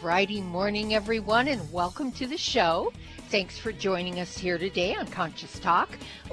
Friday morning, everyone, and welcome to the show. Thanks for joining us here today on Conscious Talk,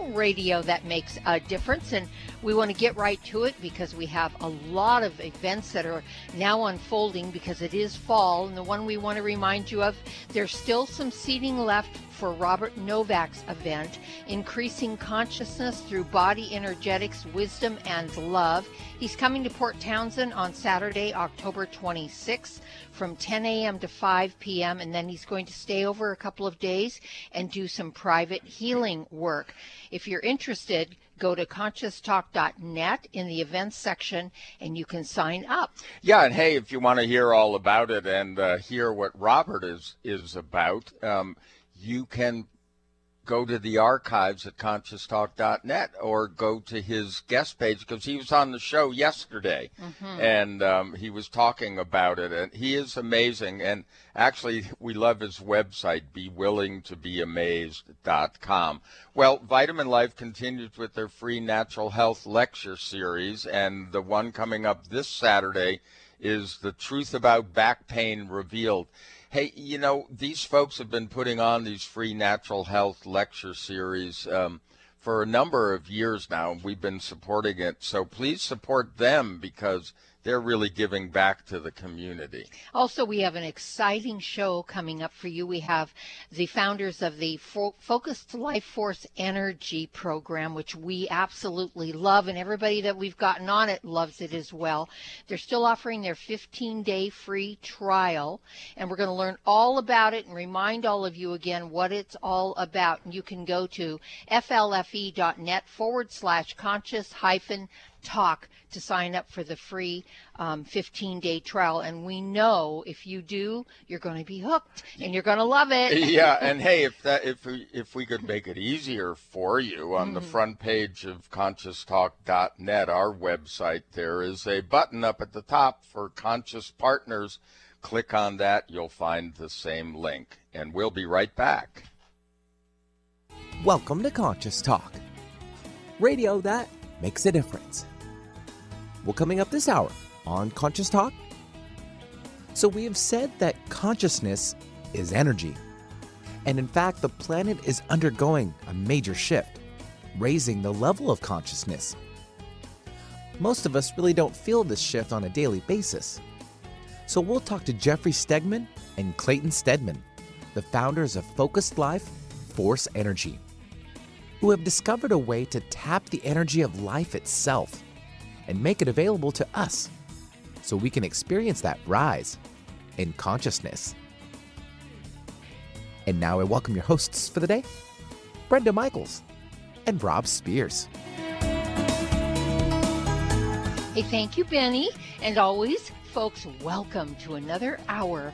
radio that makes a difference. And we want to get right to it because we have a lot of events that are now unfolding because it is fall. And the one we want to remind you of, there's still some seating left for Robert Novak's event, Increasing Consciousness Through Body Energetics, Wisdom, and Love. He's coming to Port Townsend on Saturday, October 26th from 10 a.m. to 5 p.m. And then he's going to stay over a couple of days and do some private healing work. If you're interested, go to conscioustalk.net in the events section and you can sign up. Yeah, and hey, if you want to hear all about it and uh, hear what Robert is is about, um, you can go to the archives at conscioustalk.net or go to his guest page because he was on the show yesterday. Mm-hmm. and um, he was talking about it and he is amazing. And actually we love his website bewillingtobeamazed.com well vitamin life continues with their free natural health lecture series and the one coming up this saturday is the truth about back pain revealed Hey, you know, these folks have been putting on these free natural health lecture series um, for a number of years now. We've been supporting it. So please support them because they're really giving back to the community. Also, we have an exciting show coming up for you. We have the founders of the Fo- Focused Life Force Energy program, which we absolutely love, and everybody that we've gotten on it loves it as well. They're still offering their 15 day free trial, and we're going to learn all about it and remind all of you again what it's all about. And you can go to flfe.net forward slash conscious hyphen talk to sign up for the free um, 15 day trial. And we know if you do, you're going to be hooked and you're going to love it. yeah. And hey, if that, if we, if we could make it easier for you on mm-hmm. the front page of conscioustalk.net, our website, there is a button up at the top for conscious partners. Click on that. You'll find the same link. And we'll be right back. Welcome to Conscious Talk, radio that makes a difference. Well, coming up this hour on Conscious Talk. So, we have said that consciousness is energy. And in fact, the planet is undergoing a major shift, raising the level of consciousness. Most of us really don't feel this shift on a daily basis. So, we'll talk to Jeffrey Stegman and Clayton Stedmann, the founders of Focused Life Force Energy, who have discovered a way to tap the energy of life itself and make it available to us so we can experience that rise in consciousness. And now I welcome your hosts for the day, Brenda Michaels and Rob Spears. Hey, thank you, Benny. And always, folks, welcome to another hour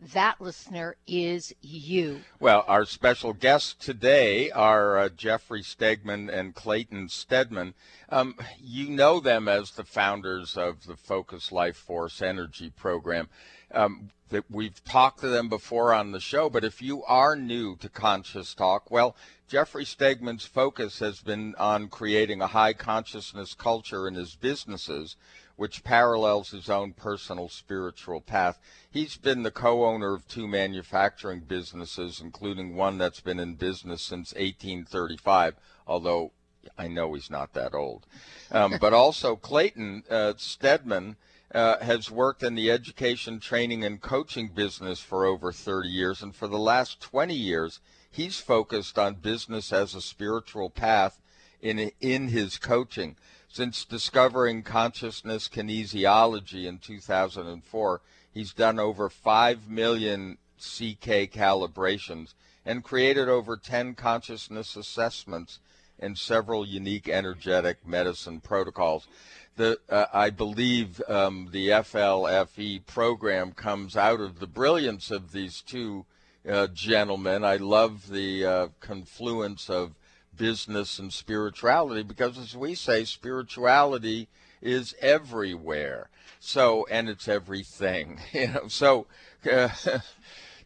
that listener is you. Well, our special guests today are uh, Jeffrey Stegman and Clayton Stedmann. Um, you know them as the founders of the Focus Life Force Energy Program. Um, that we've talked to them before on the show, but if you are new to Conscious Talk, well, Jeffrey Stegman's focus has been on creating a high consciousness culture in his businesses which parallels his own personal spiritual path. He's been the co owner of two manufacturing businesses, including one that's been in business since 1835, although I know he's not that old. Um, but also, Clayton uh, Stedmann. Uh, has worked in the education, training, and coaching business for over 30 years, and for the last 20 years, he's focused on business as a spiritual path in in his coaching. Since discovering consciousness kinesiology in 2004, he's done over 5 million CK calibrations and created over 10 consciousness assessments and several unique energetic medicine protocols. The, uh, I believe um, the FLFE program comes out of the brilliance of these two uh, gentlemen. I love the uh, confluence of business and spirituality because, as we say, spirituality is everywhere. So, and it's everything. You know, so, uh,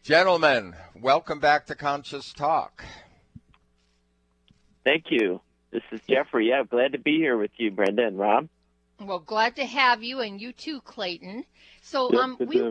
gentlemen, welcome back to Conscious Talk. Thank you. This is Jeffrey. Yeah, glad to be here with you, Brenda and Rob. Well, glad to have you, and you too, Clayton. So, yep, um, we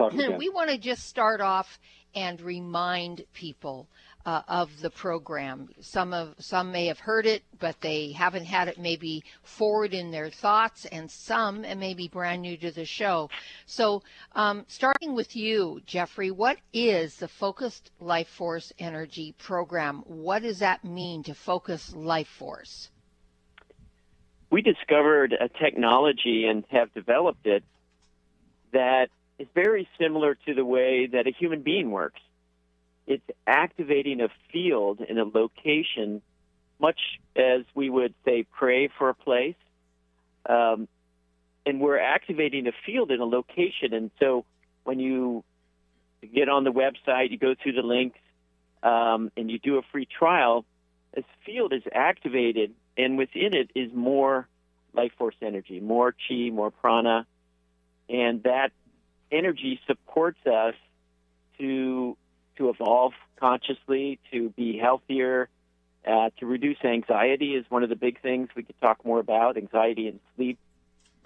we want to just start off and remind people uh, of the program. Some of some may have heard it, but they haven't had it maybe forward in their thoughts, and some may be brand new to the show. So, um, starting with you, Jeffrey, what is the Focused Life Force Energy Program? What does that mean to focus life force? We discovered a technology and have developed it that is very similar to the way that a human being works it's activating a field in a location, much as we would say pray for a place. Um, and we're activating a field in a location. And so when you get on the website, you go through the links, um, and you do a free trial, this field is activated, and within it is more life force energy, more chi, more prana, and that energy supports us to to evolve consciously, to be healthier, uh, to reduce anxiety is one of the big things we could talk more about. Anxiety and sleep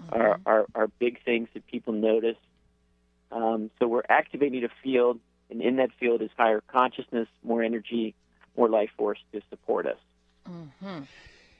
mm-hmm. are, are, are, big things that people notice. Um, so we're activating a field, and in that field is higher consciousness, more energy, more life force to support us. Mm-hmm.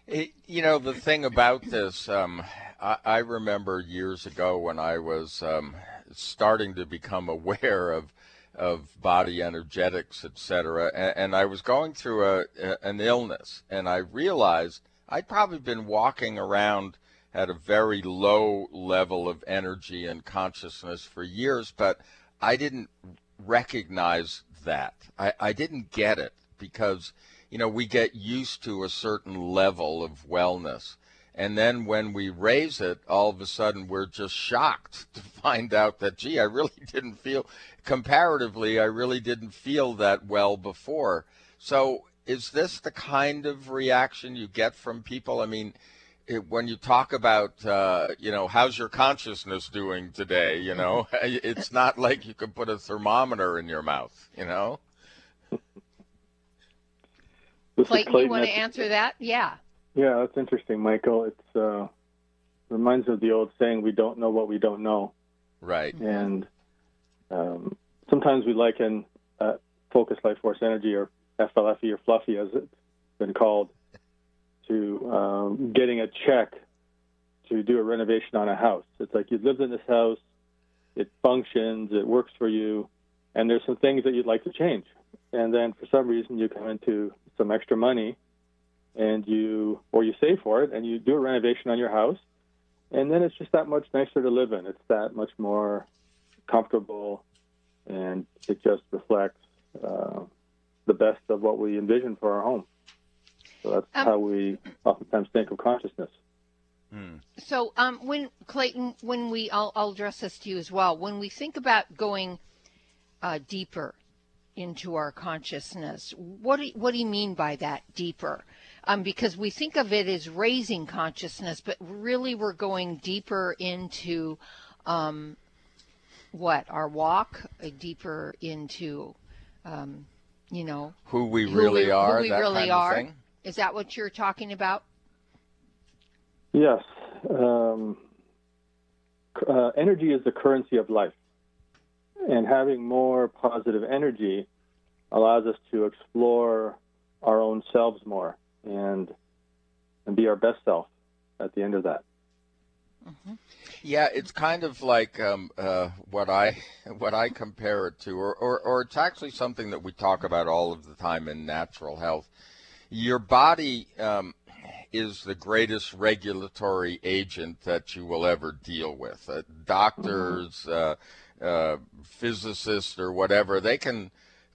It, you know, the thing about this, um, I, I, remember years ago when I was um, starting to become aware of of body energetics, etc. And, and, I was going through a, a, an illness, and I realized I'd probably been walking around at a very low level of energy and consciousness for years, but I didn't recognize that. I, I didn't get it because, you know, we get used to a certain level of wellness. And then when we raise it, all of a sudden we're just shocked to find out that, gee, I really didn't feel, comparatively, I really didn't feel that well before. So is this the kind of reaction you get from people? I mean, it, when you talk about, uh, you know, how's your consciousness doing today, you know, it's not like you can put a thermometer in your mouth, you know? Clayton, you want to answer that? Yeah. Yeah, that's interesting, Michael. It uh, reminds me of the old saying, "We don't know what we don't know." Right. And um, sometimes we liken uh, focus life force energy, or FLFE, or fluffy, as it's been called, to um, getting a check to do a renovation on a house. It's like you've lived in this house, it functions, it works for you, and there's some things that you'd like to change. And then for some reason you come into some extra money and you or you save for it and you do a renovation on your house and then it's just that much nicer to live in. It's that much more comfortable and it just reflects uh, the best of what we envision for our home. So that's um, how we oftentimes think of consciousness. Hmm. so um, when clayton when we I'll, I'll, address this to you as well. When we think about going uh, deeper into our consciousness what do, what do you mean by that deeper um, because we think of it as raising consciousness, but really we're going deeper into um, what our walk, uh, deeper into, um, you know, who we who really we, are. Who we really are. Is that what you're talking about? Yes. Um, uh, energy is the currency of life, and having more positive energy allows us to explore our own selves more and and be our best self at the end of that. Mm-hmm. Yeah, it's kind of like um, uh, what I what I compare it to, or, or or it's actually something that we talk about all of the time in natural health. Your body um, is the greatest regulatory agent that you will ever deal with. Uh, doctors, uh, uh, physicists, or whatever, they can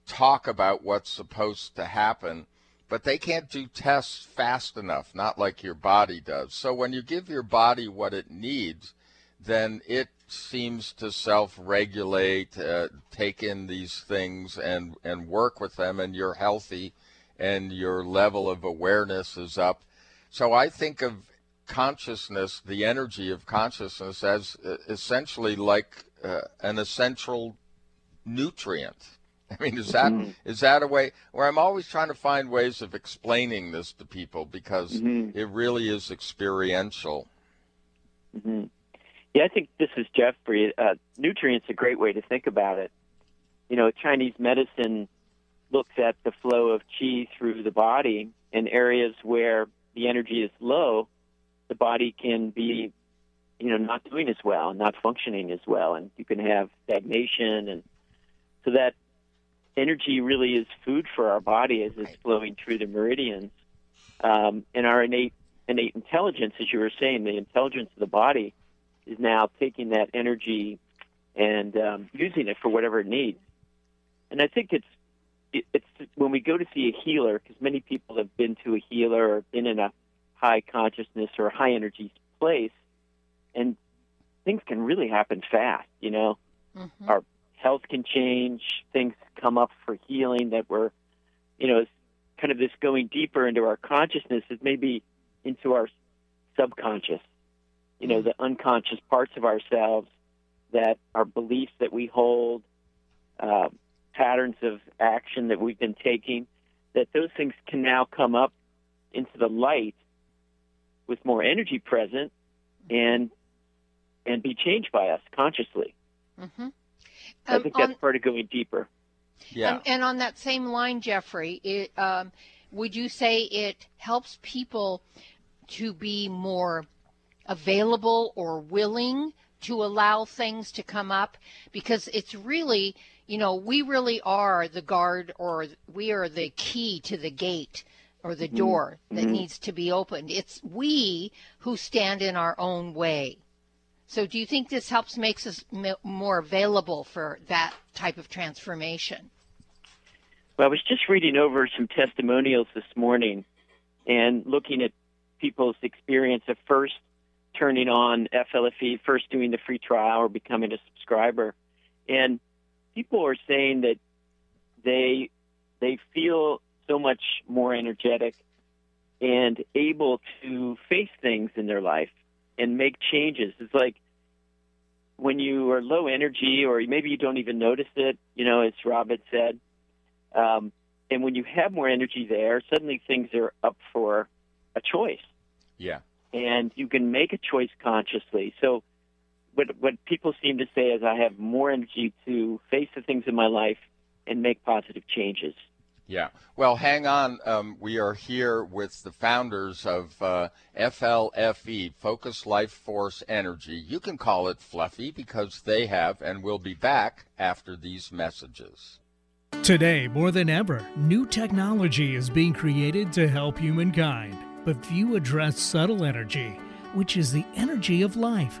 talk about what's supposed to happen, but they can't do tests fast enough, not like your body does. So when you give your body what it needs, then it seems to self-regulate, uh, take in these things and and work with them, and you're healthy, and your level of awareness is up. So I think of consciousness, the energy of consciousness, as uh, essentially like uh, an essential nutrient. I mean, is that mm-hmm. is that a way where I'm always trying to find ways of explaining this to people because mm-hmm. it really is experiential. Mm-hmm. Yeah, I think this is Jeffrey. Uh, nutrients a great way to think about it. You know, Chinese medicine looks at the flow of qi through the body in areas where the energy is low, the body can be, you know, not doing as well, not functioning as well, and you can have stagnation, and so that energy really is food for our body as it's flowing through the meridians, um, and our innate innate intelligence, as you were saying, the intelligence of the body is now taking that energy and um, using it for whatever it needs. And I think it's it, it's when we go to see a healer, because many people have been to a healer or been in a high consciousness or high energy place, and things can really happen fast. You know, mm-hmm. our health can change, things come up for healing that we're, you know, kind of this going deeper into our consciousness is maybe into our subconscious you know, the unconscious parts of ourselves that are beliefs that we hold, uh, patterns of action that we've been taking, that those things can now come up into the light with more energy present and and be changed by us consciously. Mm-hmm. Um, I think that's on, part of going deeper. Yeah. Um, and on that same line, Jeffrey, it, um, would you say it helps people to be more available or willing to allow things to come up because it's really, you know, we really are the guard or we are the key to the gate or the mm-hmm. door that mm-hmm. needs to be opened. It's we who stand in our own way. So do you think this helps makes us more available for that type of transformation? Well, I was just reading over some testimonials this morning and looking at people's experience of first turning on FLFE, first doing the free trial or becoming a subscriber. And people are saying that they they feel so much more energetic and able to face things in their life and make changes. It's like when you are low energy or maybe you don't even notice it, you know, as Rob had said. Um, and when you have more energy there, suddenly things are up for a choice. Yeah and you can make a choice consciously. So, what what people seem to say is, I have more energy to face the things in my life and make positive changes. Yeah. Well, hang on. Um, we are here with the founders of uh, FLFE, Focus Life Force Energy. You can call it Fluffy because they have, and we'll be back after these messages. Today, more than ever, new technology is being created to help humankind but few address subtle energy, which is the energy of life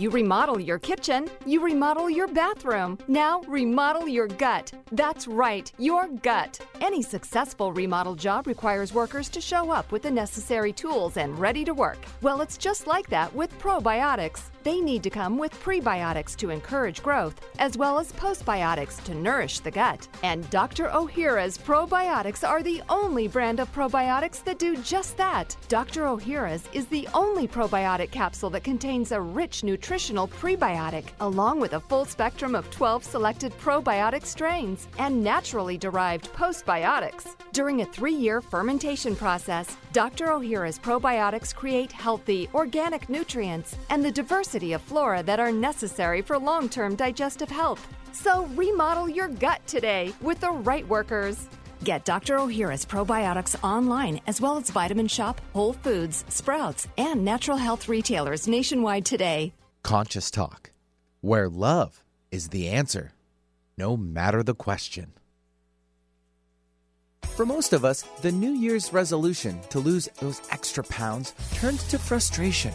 You remodel your kitchen, you remodel your bathroom. Now remodel your gut. That's right, your gut. Any successful remodel job requires workers to show up with the necessary tools and ready to work. Well, it's just like that with probiotics. They need to come with prebiotics to encourage growth, as well as postbiotics to nourish the gut. And Dr. Ohhira's probiotics are the only brand of probiotics that do just that. Dr. Ohhira's is the only probiotic capsule that contains a rich nutritional prebiotic, along with a full spectrum of 12 selected probiotic strains and naturally derived postbiotics. During a three year fermentation process, Dr. Ohhira's probiotics create healthy, organic nutrients and the diversity of flora that are necessary for long term digestive health. So remodel your gut today with the right workers. Get Dr. Ohhira's probiotics online as well as Vitamin Shoppe, Whole Foods, Sprouts, and natural health retailers nationwide today. Conscious Talk, where love is the answer, no matter the question. For most of us, the New Year's resolution to lose those extra pounds turns to frustration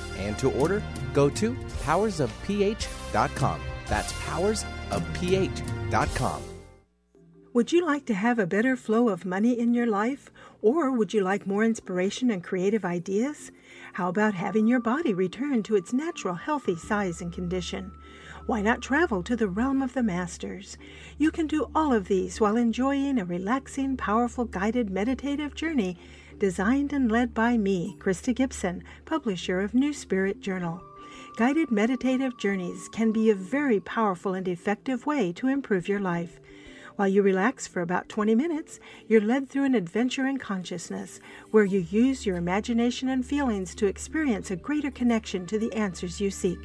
and to order, go to powersofph.com. That's powersofph.com. Would you like to have a better flow of money in your life? Or would you like more inspiration and creative ideas? How about having your body return to its natural healthy size and condition? Why not travel to the realm of the masters? You can do all of these while enjoying a relaxing, powerful, guided meditative journey designed and led by me, Krista Gibson, publisher of New Spirit Journal. Guided meditative journeys can be a very powerful and effective way to improve your life. While you relax for about 20 minutes, you're led through an adventure in consciousness where you use your imagination and feelings to experience a greater connection to the answers you seek.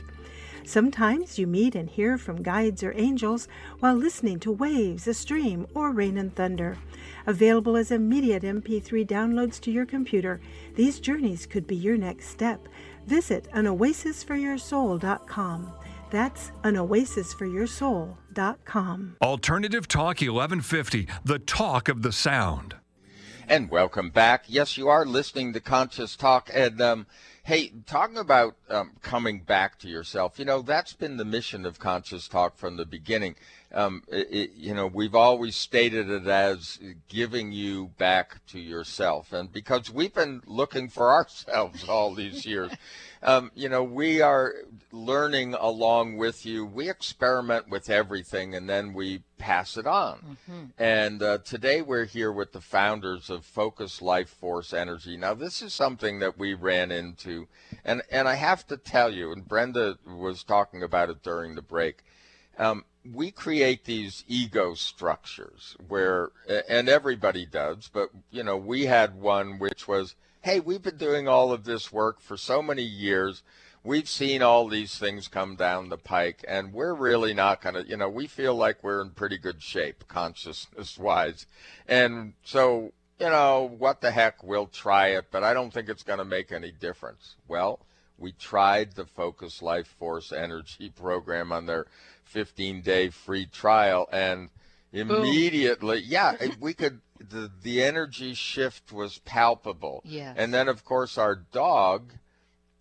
Sometimes you meet and hear from guides or angels while listening to waves, a stream, or rain and thunder. Available as immediate MP3 downloads to your computer, these journeys could be your next step. Visit anoasisforyoursoul.com. That's anoasisforyoursoul.com. Alternative Talk 1150, the talk of the sound. And welcome back. Yes, you are listening to Conscious Talk. And um, hey, talking about um, coming back to yourself, you know, that's been the mission of Conscious Talk from the beginning. Um, it, it, you know, we've always stated it as giving you back to yourself. And because we've been looking for ourselves all these years, um, you know, we are learning along with you. We experiment with everything and then we pass it on. Mm-hmm. And uh, today we're here with the founders of Focus Life Force Energy. Now, this is something that we ran into, and, and I have to tell you, and Brenda was talking about it during the break. Um, we create these ego structures where, and everybody does, but you know, we had one which was, hey, we've been doing all of this work for so many years. We've seen all these things come down the pike, and we're really not going to, you know, we feel like we're in pretty good shape, consciousness wise. And so, you know, what the heck, we'll try it, but I don't think it's going to make any difference. Well, we tried the Focus Life Force Energy program on their 15 day free trial, and immediately, Boom. yeah, we could the the energy shift was palpable. yeah And then of course our dog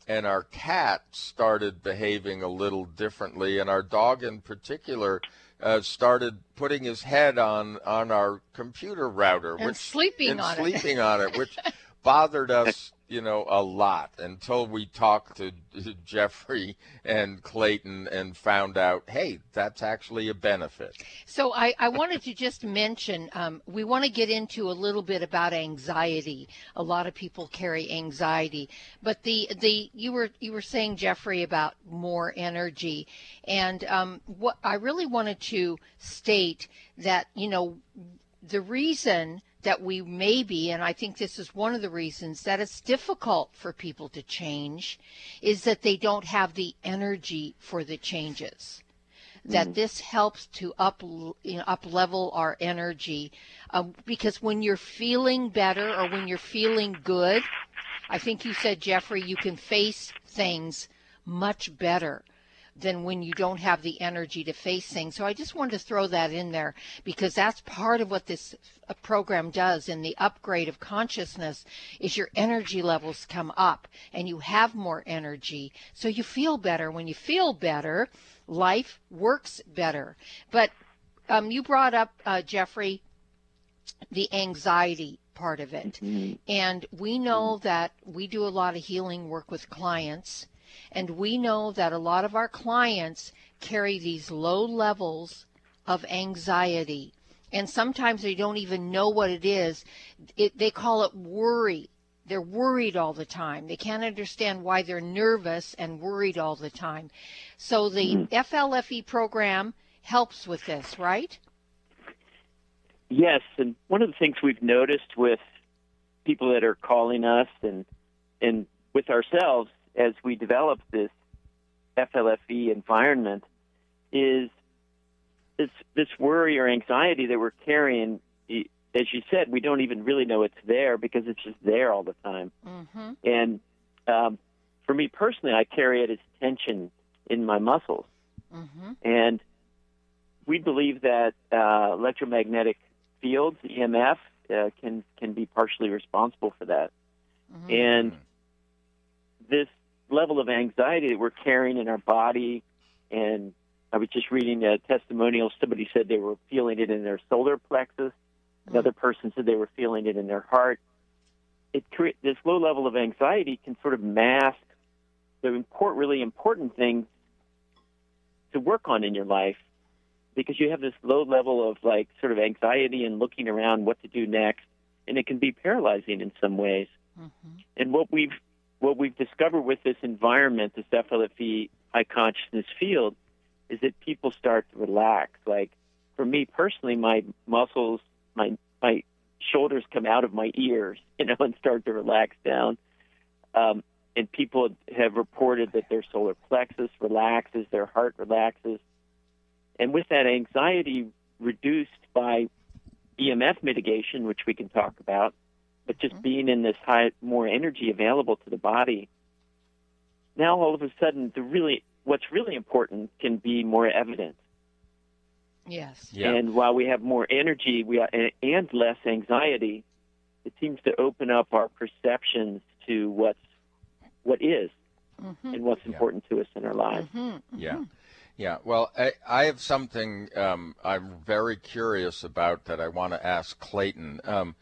and our cat started behaving a little differently and our dog in particular uh, started putting his head on on our computer router and which sleeping and on sleeping it. on it which bothered us you know, a lot until we talked to Jeffrey and Clayton and found out, hey, that's actually a benefit. So I, I wanted to just mention um, we want to get into a little bit about anxiety. A lot of people carry anxiety, but the the you were you were saying Jeffrey about more energy, and um, what I really wanted to state that you know the reason that we may be, and I think this is one of the reasons that it's difficult for people to change, is that they don't have the energy for the changes. Mm-hmm. That this helps to up you know, up level our energy, um, because when you're feeling better or when you're feeling good, I think you said Jeffrey, you can face things much better than when you don't have the energy to face things. So I just wanted to throw that in there because that's part of what this uh, program does in the upgrade of consciousness is your energy levels come up and you have more energy. So you feel better. When you feel better, life works better. But um, you brought up, uh, Jeffrey, the anxiety part of it. Mm-hmm. And we know that we do a lot of healing work with clients and we know that a lot of our clients carry these low levels of anxiety. And sometimes they don't even know what it is. It, they call it worry. They're worried all the time. They can't understand why they're nervous and worried all the time. So the mm-hmm. FLFE program helps with this, right? Yes, and one of the things we've noticed with people that are calling us and and with ourselves as we develop this FLFE environment is this this worry or anxiety that we're carrying. As you said, we don't even really know it's there because it's just there all the time. Mm-hmm. And um, for me personally, I carry it as tension in my muscles. Mm-hmm. And we believe that uh, electromagnetic fields, EMF, uh, can can be partially responsible for that. Mm-hmm. And this level of anxiety that we're carrying in our body. And I was just reading a testimonial. Somebody said they were feeling it in their solar plexus. Another person said they were feeling it in their heart. It cre- this low level of anxiety can sort of mask the important, really important things to work on in your life because you have this low level of like sort of anxiety and looking around what to do next, and it can be paralyzing in some ways. Mm-hmm. And what we've what we've discovered with this environment, this FLFE high consciousness field, is that people start to relax. Like for me personally, my muscles, my my shoulders come out of my ears, you know, and start to relax down. Um, and people have reported that their solar plexus relaxes, their heart relaxes, and with that anxiety reduced by EMF mitigation, which we can talk about, but just mm-hmm. being in this high, more energy available to the body. Now, all of a sudden, the really what's really important can be more evident. Yes. Yeah. And while we have more energy, we are, and less anxiety, it seems to open up our perceptions to what's what is mm-hmm. and what's important yeah. to us in our lives. Mm-hmm. mm-hmm. Yeah. Yeah, well, I, I have something um, I'm very curious about that I want to ask Clayton. Um,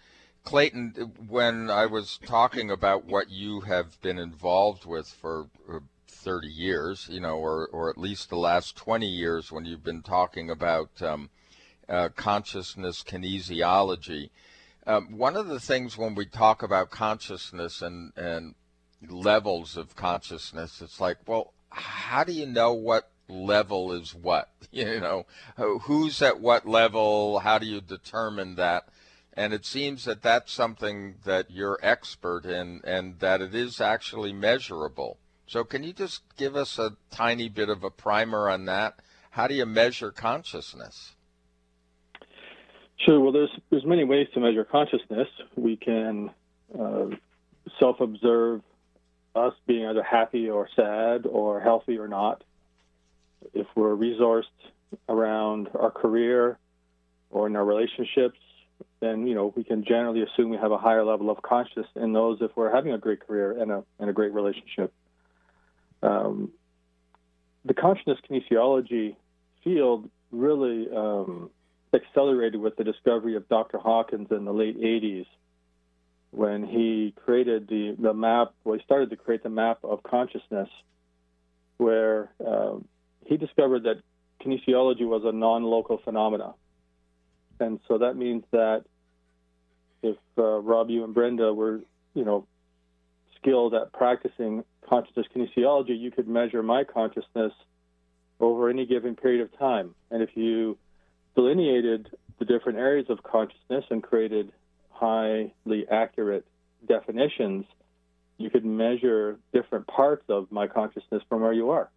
Clayton, when I was talking about what you have been involved with for uh, 30 years, you know, or, or at least the last 20 years when you've been talking about um, uh, consciousness kinesiology, um, one of the things when we talk about consciousness and, and levels of consciousness, it's like, well, how do you know what level is what? You know, who's at what level? How do you determine that? And it seems that that's something that you're expert in and that it is actually measurable. So, can you just give us a tiny bit of a primer on that? How do you measure consciousness? Sure. Well, there's there's many ways to measure consciousness. We can uh, self-observe us being either happy or sad or healthy or not. If we're resourced around our career or in our relationships, then you know we can generally assume we have a higher level of consciousness in those if we're having a great career and a and a great relationship. Um, the consciousness kinesiology field really um, accelerated with the discovery of Dr. Hawkins in the late 80s. when he created the, the map, well, he started to create the map of consciousness, where uh, he discovered that kinesiology was a non local phenomena. And so that means that if uh, Rob, you and Brenda were, you know, skilled at practicing consciousness kinesiology, you could measure my consciousness over any given period of time. And if you delineated the different areas of consciousness and created highly accurate definitions, you could measure different parts of my consciousness from where you are.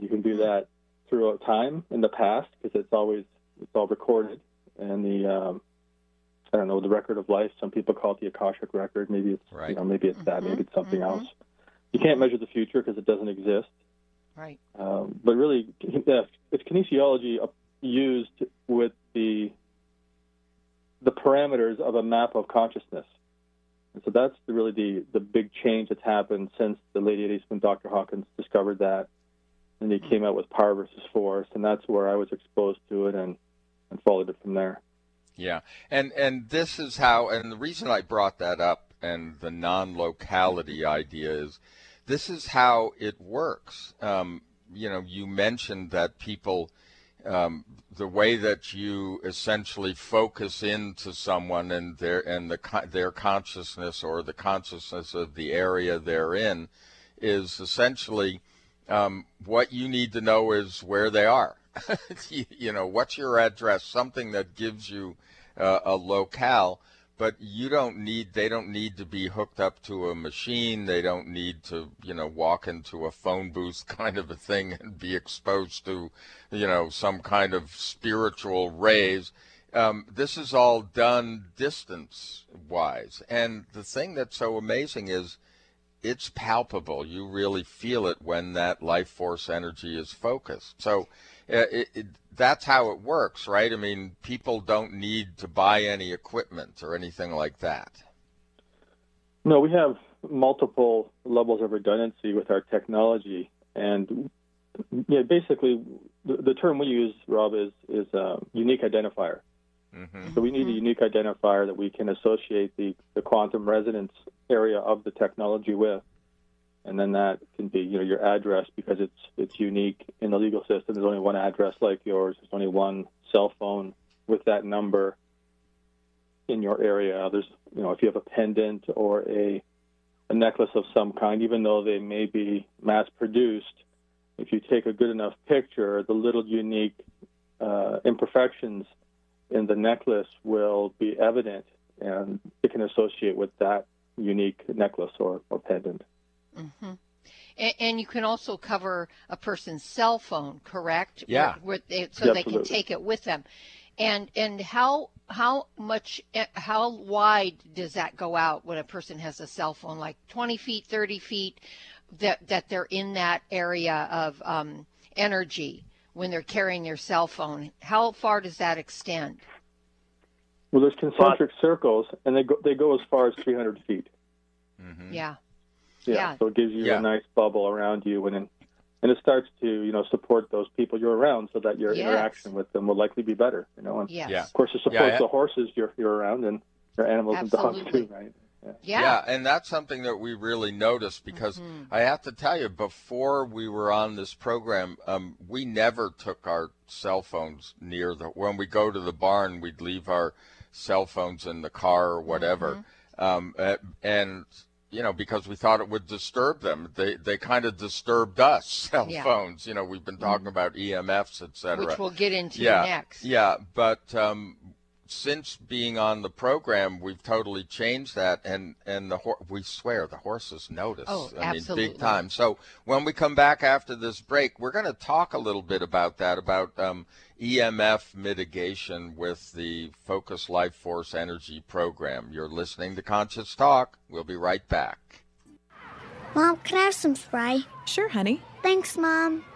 You can do that throughout time in the past because it's always it's all recorded and the um, I don't know the record of life. Some people call it the akashic record. Maybe it's right. you know maybe it's that. Mm-hmm. Maybe it's something Mm-hmm. else. You can't measure the future because it doesn't exist. Right. Um, but really, yeah, it's kinesiology used with the the parameters of a map of consciousness. And so that's the, really the, the big change that's happened since the late 80s when Dr. Hawkins discovered that. And he came out with power versus force, and that's where I was exposed to it and, and followed it from there. Yeah, and and this is how, and the reason I brought that up and the non-locality idea is, this is how it works. Um, you know, you mentioned that people, um, the way that you essentially focus into someone and their and the their consciousness or the consciousness of the area they're in, is essentially um, what you need to know is where they are. you, you know, what's your address? Something that gives you uh, a locale, but you don't need. They don't need to be hooked up to a machine. They don't need to, you know, walk into a phone booth kind of a thing and be exposed to, you know, some kind of spiritual rays. Um, this is all done distance wise, and the thing that's so amazing is it's palpable. You really feel it when that life force energy is focused. So it, it, that's how it works, right? I mean, people don't need to buy any equipment or anything like that. No, we have multiple levels of redundancy with our technology, and yeah, basically, the, the term we use, Rob, is is a unique identifier. Mm-hmm. So we need a unique identifier that we can associate the, the quantum resonance area of the technology with, and then that can be you know your address because it's it's unique in the legal system. There's only one address like yours. There's only one cell phone with that number in your area. There's you know if you have a pendant or a a necklace of some kind, even though they may be mass produced, if you take a good enough picture, the little unique uh, imperfections in the necklace will be evident, and it can associate with that unique necklace or, or pendant. Mm-hmm. And, and you can also cover a person's cell phone, correct? Yeah. Where, where they, so they can take it with them. And and how how much eh, how wide does that go out when a person has a cell phone? Like 20 feet, 30 feet, that that they're in that area of um, energy when they're carrying their cell phone. How far does that extend? Well, there's concentric circles, and they go they go as far as 300 feet. Mm-hmm. Yeah. Yeah, Yeah. so it gives you Yeah. a nice bubble around you, and and it starts to you know support those people you're around, so that your Yes. interaction with them will likely be better. You know, and Yes. Yeah. of course it supports Yeah, yeah. the horses you're you're around and your animals and dogs too, right? Yeah. Yeah. and that's something that we really noticed because Mhm. I have to tell you, before we were on this program, um, we never took our cell phones near the. When we go to the barn, we'd leave our cell phones in the car or whatever, um, uh, and you know because we thought it would disturb them. They they kind of disturbed us. Cell Yeah. phones, you know, we've been talking about EMFs, et cetera. Which we'll get into yeah, next. Yeah, but um, since being on the program, we've totally changed that, and and the hor- we swear the horses notice. Oh, I mean, absolutely. big time. So when we come back after this break, we're going to talk a little bit about that, about um, EMF mitigation with the Focus Life Force Energy Program. You're listening to Conscious Talk. We'll be right back. Mom, can I have some spray? Sure, honey. Thanks, Mom.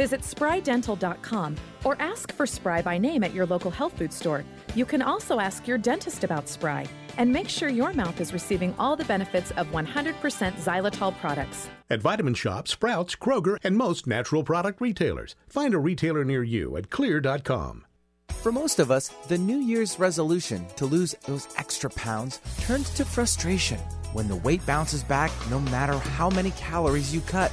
Visit sprydental.com or ask for Spry by name at your local health food store. You can also ask your dentist about Spry and make sure your mouth is receiving all the benefits of 100% xylitol products. At Vitamin Shoppe, Sprouts, Kroger, and most natural product retailers. Find a retailer near you at xlear.com. For most of us, the New Year's resolution to lose those extra pounds turns to frustration when the weight bounces back no matter how many calories you cut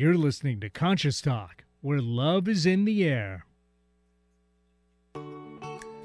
You're listening to Conscious Talk, where love is in the air.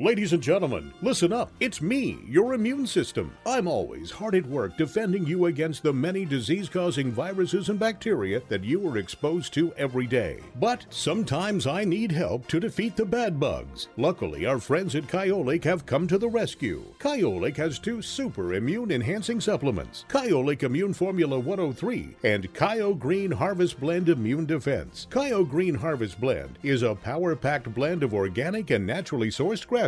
Ladies and gentlemen, listen up. It's me, your immune system. I'm always hard at work defending you against the many disease causing viruses and bacteria that you are exposed to every day. But sometimes I need help to defeat the bad bugs. Luckily, our friends at Kyolic have come to the rescue. Kyolic has two super immune enhancing supplements Kyolic Immune Formula 103 and Kyo Green Harvest Blend Immune Defense. Kyo Green Harvest Blend is a power packed blend of organic and naturally sourced grass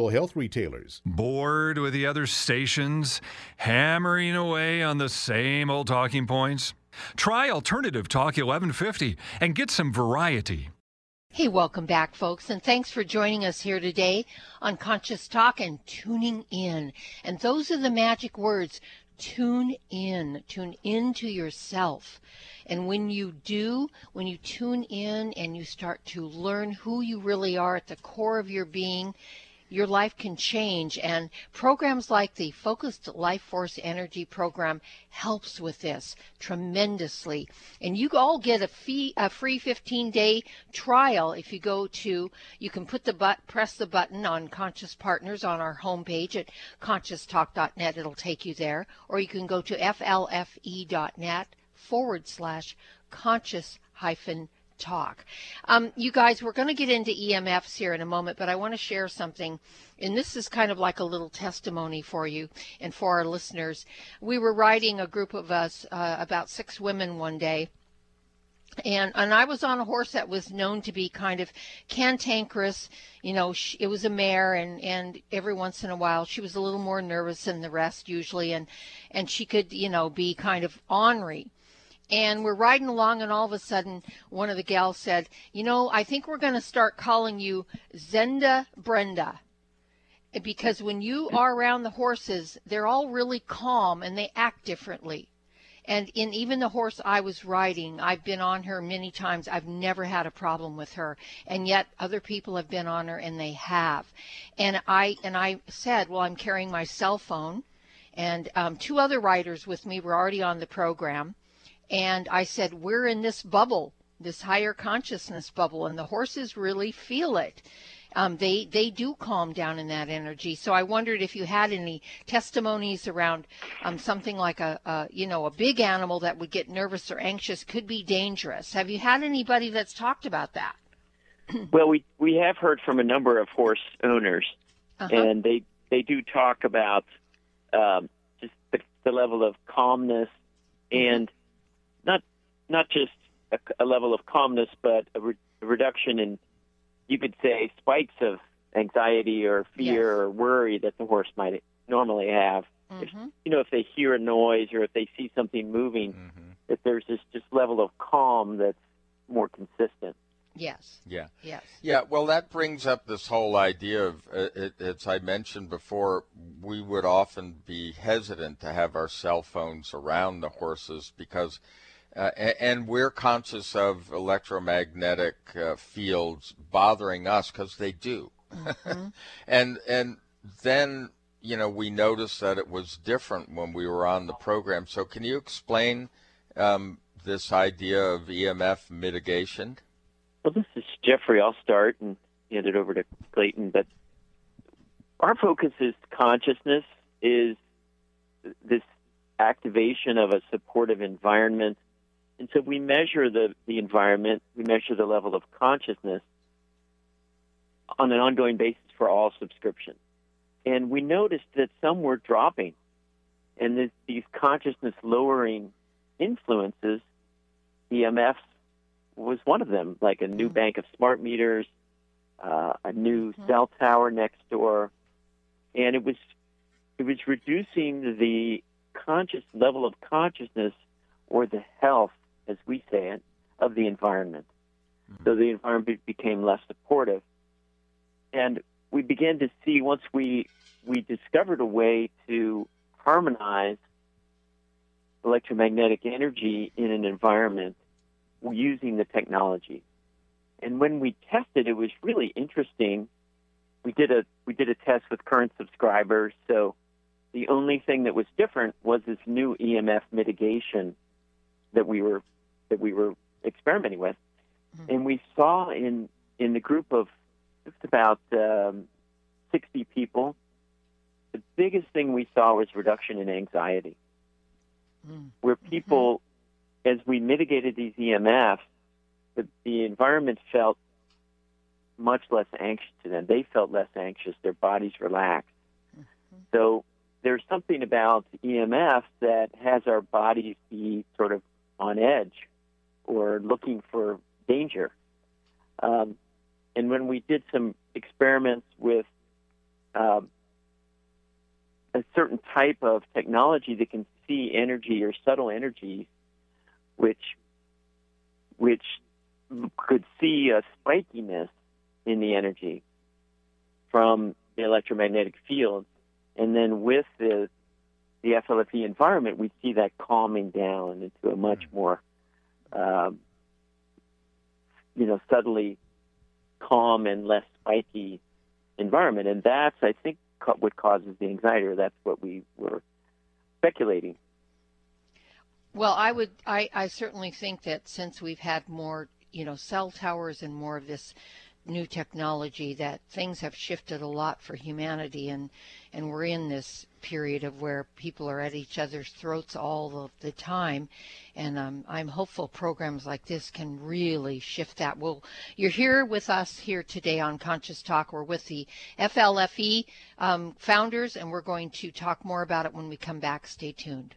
natural health retailers. Bored with the other stations, hammering away on the same old talking points? Try Alternative Talk 1150 and get some variety. Hey, welcome back, folks, and thanks for joining us here today on Conscious Talk and tuning in. And those are the magic words tune in, tune into yourself. And when you do, when you tune in and you start to learn who you really are at the core of your being, your life can change. And programs like the Focused Life Force Energy Program helps with this tremendously. And you all get a, fee, a free 15 day trial if you go to, you can put the but, press the button on Conscious Partners on our homepage at conscioustalk.net. It'll take you there. Or you can go to flfe.net forward slash conscious hyphen talk. Um, you guys, we're going to get into EMFs here in a moment, but I want to share something. And this is kind of like a little testimony for you and for our listeners. We were riding a group of us, uh, about six women one day, and and I was on a horse that was known to be kind of cantankerous. You know, she, it was a mare, and and every once in a while she was a little more nervous than the rest usually, and and she could you know be kind of ornery. And we're riding along, and all of a sudden, one of the gals said, "You know, I think we're going to start calling you Zenda Brenda." Because when you are around the horses, they're all really calm and they act differently. And in even the horse I was riding, I've been on her many times. I've never had a problem with her. And yet other people have been on her and they have. And I and I said, well, I'm carrying my cell phone, and um, two other riders with me were already on the program. And I said, we're in this bubble, this higher consciousness bubble, and the horses really feel it um, they they do calm down in that energy. So I wondered if you had any testimonies around um, something like a, a you know a big animal that would get nervous or anxious could be dangerous. Have you had anybody that's talked about that? well, we we have heard from a number of horse owners, uh-huh. and they they do talk about um, just the, the, level of calmness mm-hmm. and not not just a, a level of calmness, but a, re- a reduction in you could say spikes of anxiety or fear yes. or worry that the horse might normally have. Mm-hmm. If, you know, if they hear a noise or if they see something moving, mm-hmm. that there's this just level of calm that's more consistent. Yes. Yeah. Yes. Yeah. Well, that brings up this whole idea of, uh, it, as I mentioned before, we would often be hesitant to have our cell phones around the horses because uh, and we're conscious of electromagnetic uh, fields bothering us because they do. Mm-hmm. and and then you know we noticed that it was different when we were on the program. So can you explain um, this idea of EMF mitigation? Well, this is Jeffrey. I'll start and hand it over to Clayton. But our focus is consciousness, is this activation of a supportive environment and so we measure the, the environment, we measure the level of consciousness on an ongoing basis for all subscriptions. And we noticed that some were dropping. And this, these consciousness lowering influences, EMFs was one of them, like a new mm-hmm. bank of smart meters, uh, a new mm-hmm. cell tower next door. And it was it was reducing the conscious level of consciousness or the health as we say it, of the environment. Mm-hmm. So the environment became less supportive. And we began to see once we we discovered a way to harmonize electromagnetic energy in an environment using the technology. And when we tested, it was really interesting. We did a we did a test with current subscribers. So the only thing that was different was this new EMF mitigation that we were that we were experimenting with, mm-hmm. and we saw in in the group of just about um, 60 people, the biggest thing we saw was reduction in anxiety, mm-hmm. where people, as we mitigated these EMFs, the, the environment felt much less anxious to them. They felt less anxious. Their bodies relaxed. Mm-hmm. So there's something about EMF that has our bodies be sort of on edge or looking for danger. Um, and when we did some experiments with um, a certain type of technology that can see energy or subtle energies, which which could see a spikiness in the energy from the electromagnetic field, and then with the the FLFE environment, we see that calming down into a much more um, you know, subtly calm and less spiky environment. And that's, I think, what causes the anxiety, or that's what we were speculating. Well, I would, I, I certainly think that since we've had more, you know, cell towers and more of this new technology that things have shifted a lot for humanity and and we're in this period of where people are at each other's throats all of the time. And um, I'm hopeful programs like this can really shift that. Well you're here with us here today on conscious talk. We're with the FLFE um, founders and we're going to talk more about it when we come back. Stay tuned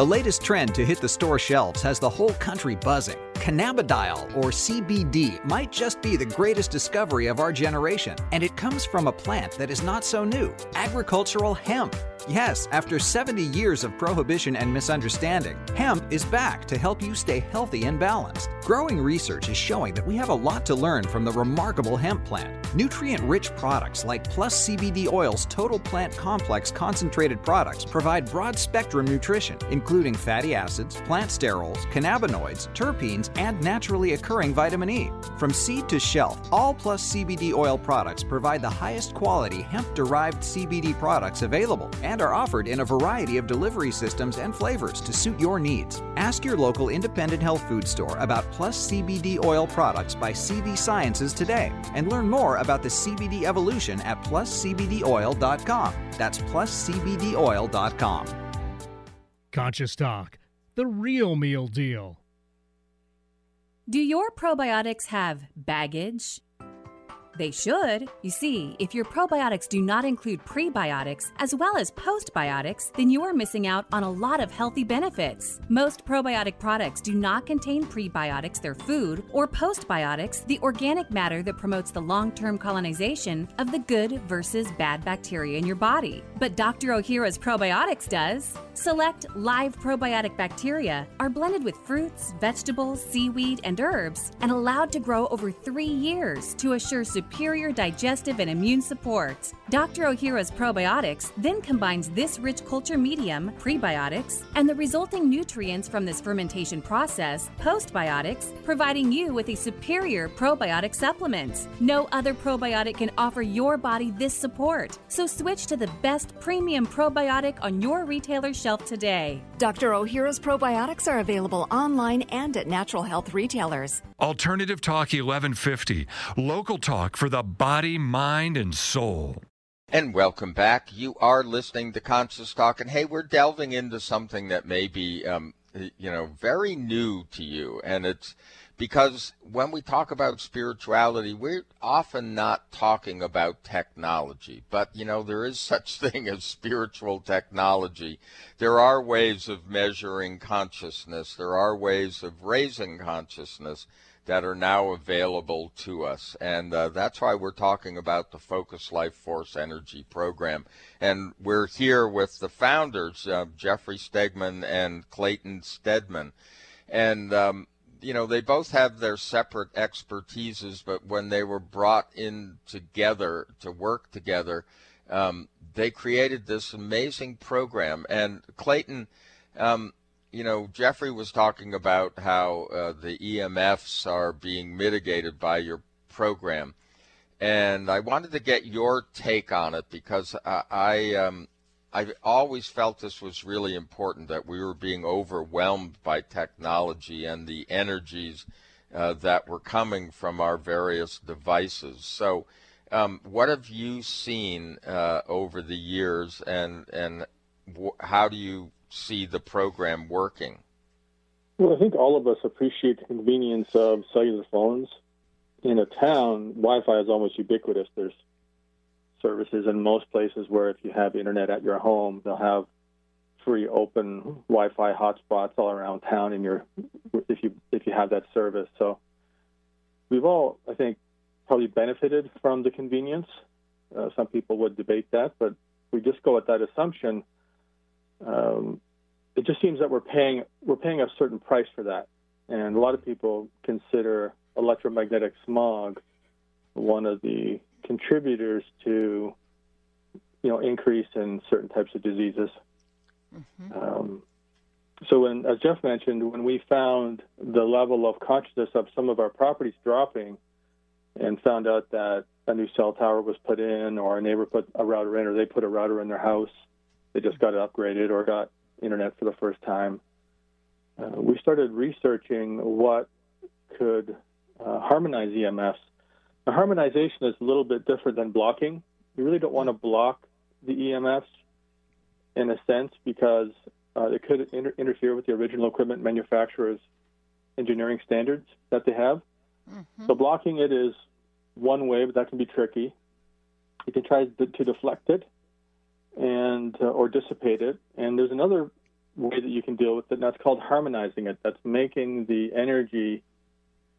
The latest trend to hit the store shelves has the whole country buzzing. Cannabidiol, or CBD, might just be the greatest discovery of our generation, and it comes from a plant that is not so new agricultural hemp. Yes, after 70 years of prohibition and misunderstanding, hemp is back to help you stay healthy and balanced. Growing research is showing that we have a lot to learn from the remarkable hemp plant. Nutrient rich products like Plus CBD Oil's Total Plant Complex concentrated products provide broad spectrum nutrition, including fatty acids, plant sterols, cannabinoids, terpenes, and naturally occurring vitamin E. From seed to shelf, all Plus CBD Oil products provide the highest quality hemp derived CBD products available and are offered in a variety of delivery systems and flavors to suit your needs. Ask your local independent health food store about Plus CBD oil products by CV Sciences today and learn more about the CBD evolution at pluscbdoil.com. That's pluscbdoil.com. Conscious Talk, the real meal deal. Do your probiotics have baggage? They should. You see, if your probiotics do not include prebiotics as well as postbiotics, then you are missing out on a lot of healthy benefits. Most probiotic products do not contain prebiotics, their food, or postbiotics, the organic matter that promotes the long term colonization of the good versus bad bacteria in your body. But Dr. Ohhira's probiotics does. Select live probiotic bacteria are blended with fruits, vegetables, seaweed, and herbs and allowed to grow over three years to assure superior digestive and immune support. Dr. Ohhira's probiotics then combines this rich culture medium, prebiotics, and the resulting nutrients from this fermentation process, postbiotics, providing you with a superior probiotic supplement. No other probiotic can offer your body this support. So switch to the best premium probiotic on your retailer shelf today. Dr. Ohhira's probiotics are available online and at natural health retailers. Alternative Talk 1150, local talk for the body, mind, and soul. And welcome back. You are listening to Conscious Talk, and hey, we're delving into something that may be, um, you know, very new to you, and it's because when we talk about spirituality, we're often not talking about technology. But you know, there is such thing as spiritual technology. There are ways of measuring consciousness. There are ways of raising consciousness that are now available to us. And uh, that's why we're talking about the Focus Life Force Energy Program. And we're here with the founders, uh, Jeffrey Stegman and Clayton Stedmann. And, um, you know, they both have their separate expertises, but when they were brought in together to work together, um, they created this amazing program. And Clayton, um, you know, Jeffrey was talking about how uh, the EMFs are being mitigated by your program, and I wanted to get your take on it because I, I um, I've always felt this was really important that we were being overwhelmed by technology and the energies uh, that were coming from our various devices. So, um, what have you seen uh, over the years, and and how do you see the program working? Well, I think all of us appreciate the convenience of cellular phones. In a town, Wi-Fi is almost ubiquitous. There's services in most places where if you have internet at your home, they'll have free open Wi-Fi hotspots all around town in your if you if you have that service. So we've all, I think, probably benefited from the convenience. Uh, some people would debate that, but we just go with that assumption um, it just seems that we're paying we're paying a certain price for that, and a lot of people consider electromagnetic smog one of the contributors to you know increase in certain types of diseases. Mm-hmm. Um, so, when, as Jeff mentioned, when we found the level of consciousness of some of our properties dropping, and found out that a new cell tower was put in, or a neighbor put a router in, or they put a router in their house, they just got it upgraded or got internet for the first time. Uh, we started researching what could uh, harmonize EMFs. Now, harmonization is a little bit different than blocking. You really don't want to block the EMFs in a sense because uh, it could inter- interfere with the original equipment manufacturer's engineering standards that they have. Mm-hmm. So blocking it is one way, but that can be tricky. You can try to, to deflect it and uh, or dissipate it. And there's another way that you can deal with it, and that's called harmonizing it. That's making the energy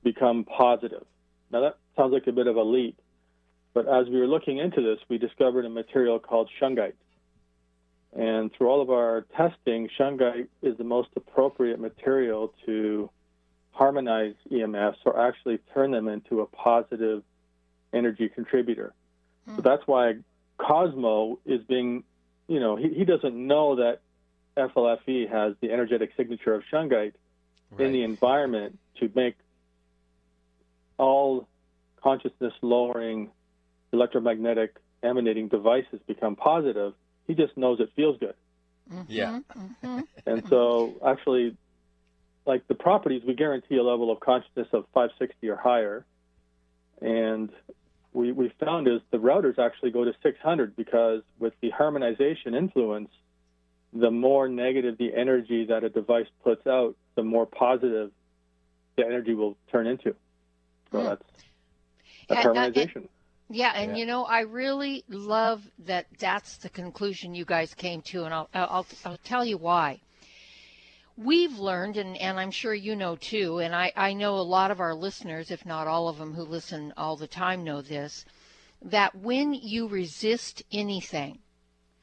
become positive. Now, that sounds like a bit of a leap, but as we were looking into this, we discovered a material called shungite. And through all of our testing, shungite is the most appropriate material to harmonize EMFs or actually turn them into a positive energy contributor. So Hmm. that's why Cosmo is being, you know, he, he doesn't know that FLFE has the energetic signature of shungite in the environment to make all consciousness lowering electromagnetic emanating devices become positive. He just knows it feels good. Yeah. Mm-hmm. And so, actually, like the properties, we guarantee a level of consciousness of 560 or higher. And we, we found is the routers actually go to 600 because with the harmonization influence, the more negative the energy that a device puts out, the more positive the energy will turn into. So that's, that's And, uh, and- harmonization. Yeah, and you know, I really love that. That's the conclusion you guys came to, and I'll I'll, I'll tell you why. We've learned, and, and I'm sure you know too, and I, I know a lot of our listeners, if not all of them who listen all the time, know this, that when you resist anything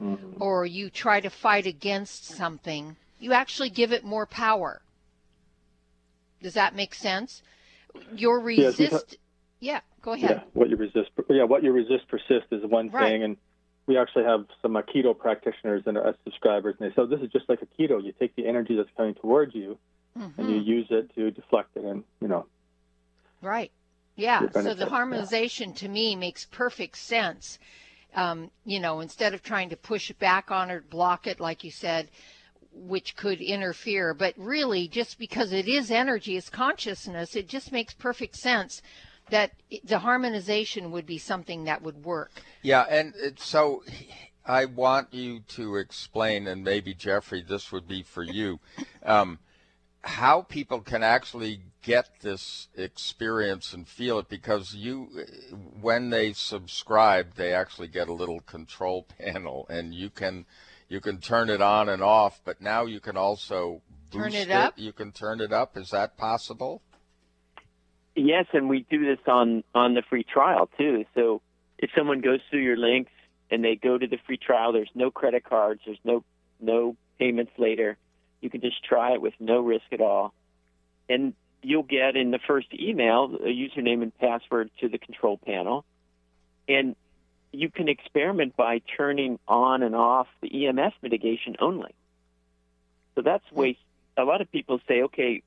mm-hmm. or you try to fight against something, you actually give it more power. Does that make sense? Your Yes, resist. ta- yeah, go ahead. Yeah, what you resist. Yeah, what you resist persist is one Right. thing, and we actually have some uh, keto practitioners and as subscribers, and they say this is just like aikido. You take the energy that's coming towards you, and you use it to deflect it, and you know. Right. Yeah. So the yeah. harmonization to me makes perfect sense. Um, you know, instead of trying to push back on it, block it, like you said, which could interfere. But really, just because it is energy, it's consciousness, it just makes perfect sense that the harmonization would be something that would work. Yeah, and it, so I want you to explain, and maybe Jeffrey, this would be for you, um, how people can actually get this experience and feel it. Because you, when they subscribe, they actually get a little control panel, and you can you can turn it on and off. But now you can also Turn boost it up? You can turn it up. Is that possible? Yes, and we do this on on the free trial too. So if someone goes through your links and they go to the free trial, there's no credit cards, there's no no payments later. You can just try it with no risk at all, and you'll get in the first email a username and password to the control panel, and you can experiment by turning on and off the EMF mitigation only. So that's way. A lot of people say, okay,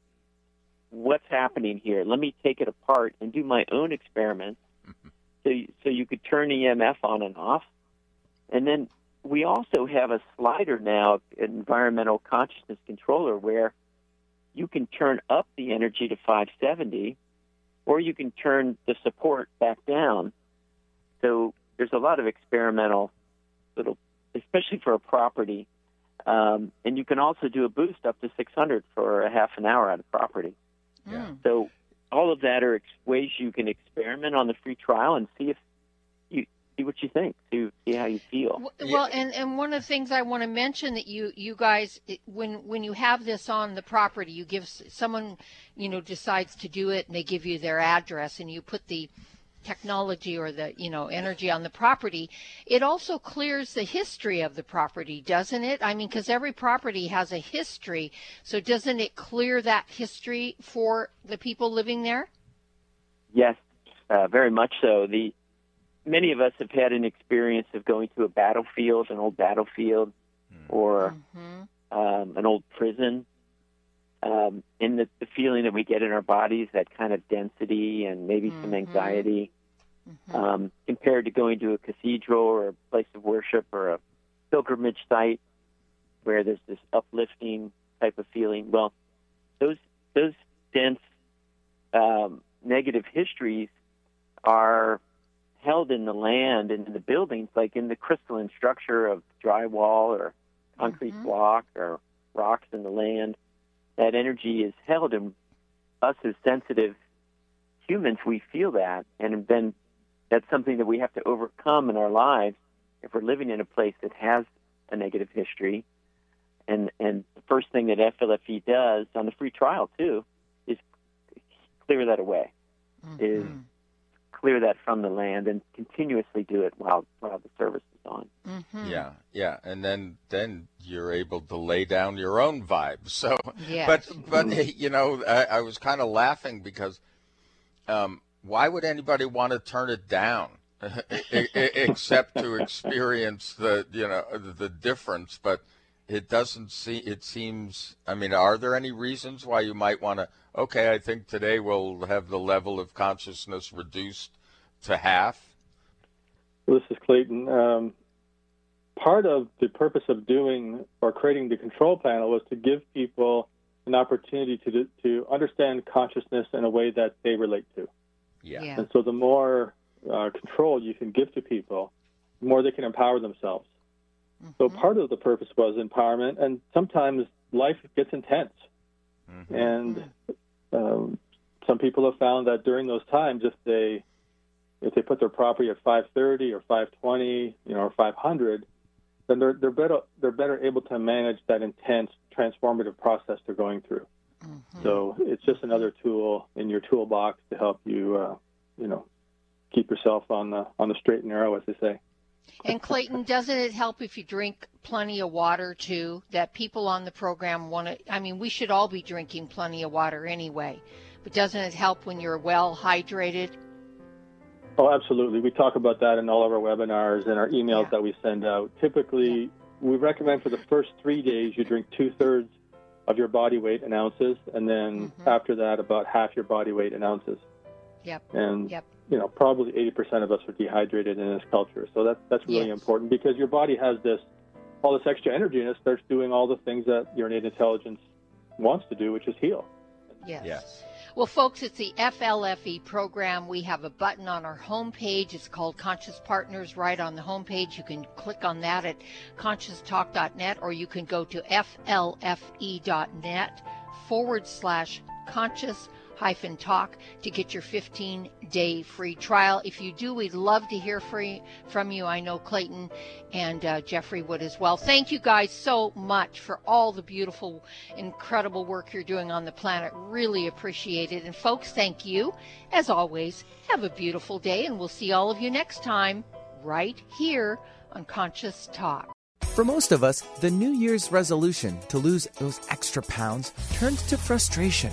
what's happening here. Let me take it apart and do my own experiments. So, so you could turn EMF on and off, and then we also have a slider now, an environmental consciousness controller, where you can turn up the energy to 570, or you can turn the support back down. So there's a lot of experimental little, especially for a property. Um, and you can also do a boost up to 600 for a half an hour at a property. Yeah. So all of that are ex- ways you can experiment on the free trial and see if you see what you think, to see how you feel. Well, and, and one of the things I want to mention that you you guys when when you have this on the property, you give someone you know decides to do it, and they give you their address, and you put the technology or the you know energy on the property. It also clears the history of the property, doesn't it? I mean, because every property has a history, so doesn't it clear that history for the people living there? Yes, uh, very much so. The many of us have had an experience of going to a battlefield, an old battlefield, or um, an old prison, um, and the, the feeling that we get in our bodies, that kind of density and maybe some anxiety, um, compared to going to a cathedral or a place of worship or a pilgrimage site where there's this uplifting type of feeling. Well, those those dense um, negative histories are held in the land and in the buildings, like in the crystalline structure of drywall or concrete block or rocks in the land. That energy is held, and us as sensitive humans, we feel that, and then that's something that we have to overcome in our lives if we're living in a place that has a negative history. And and the first thing that FLFE does on the free trial too is clear that away. Mm-hmm. Is clear that from the land and continuously do it while while the service is on. Mm-hmm. Yeah, yeah, and then then you're able to lay down your own vibe. So, Yes. but but you know, I, I was kind of laughing because um, why would anybody want to turn it down, except to experience the you know the difference? But it doesn't see. It seems. I mean, are there any reasons why you might want to? Okay, I think today we'll have the level of consciousness reduced to half. This is Clayton. Um, part of the purpose of doing or creating the control panel was to give people an opportunity to to understand consciousness in a way that they relate to. Yeah. And so the more uh, control you can give to people, the more they can empower themselves. So part of the purpose was empowerment, and sometimes life gets intense. And um, some people have found that during those times, if they if they put their property at 530 or 520, you know, or 500, then they're they're better they're better able to manage that intense transformative process they're going through. So it's just another tool in your toolbox to help you, uh, you know, keep yourself on the on the straight and narrow, as they say. And Clayton, doesn't it help if you drink plenty of water too? That people on the program want to. I mean, we should all be drinking plenty of water anyway. But doesn't it help when you're well hydrated? Oh, absolutely. We talk about that in all of our webinars and our emails that we send out. Typically, we recommend for the first three days you drink two thirds of your body weight in ounces, and then mm-hmm. after that, about half your body weight in ounces. Yep. And Yep. You know, probably 80% of us are dehydrated in this culture. So that's that's really Yes. important because your body has this all this extra energy and it starts doing all the things that your innate intelligence wants to do, which is heal. Yes. Well, folks, it's the FLFE E program. We have a button on our homepage. It's called Conscious Partners right on the homepage. You can click on that at conscioustalk.net or you can go to flfe.net forward slash conscious hyphen talk to get your 15 day free trial. If you do, we'd love to hear free from you. I know Clayton and uh, Jeffrey would as well. Thank you guys so much for all the beautiful, incredible work you're doing on the planet. Really appreciate it. And folks, thank you. As always, have a beautiful day and we'll see all of you next time right here on Conscious Talk. For most of us, the New Year's resolution to lose those extra pounds turns to frustration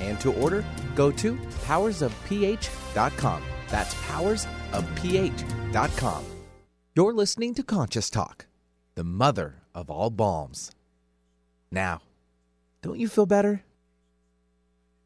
and to order, go to powersofph.com. That's powersofph.com. You're listening to Conscious Talk, the mother of all balms. Now, don't you feel better?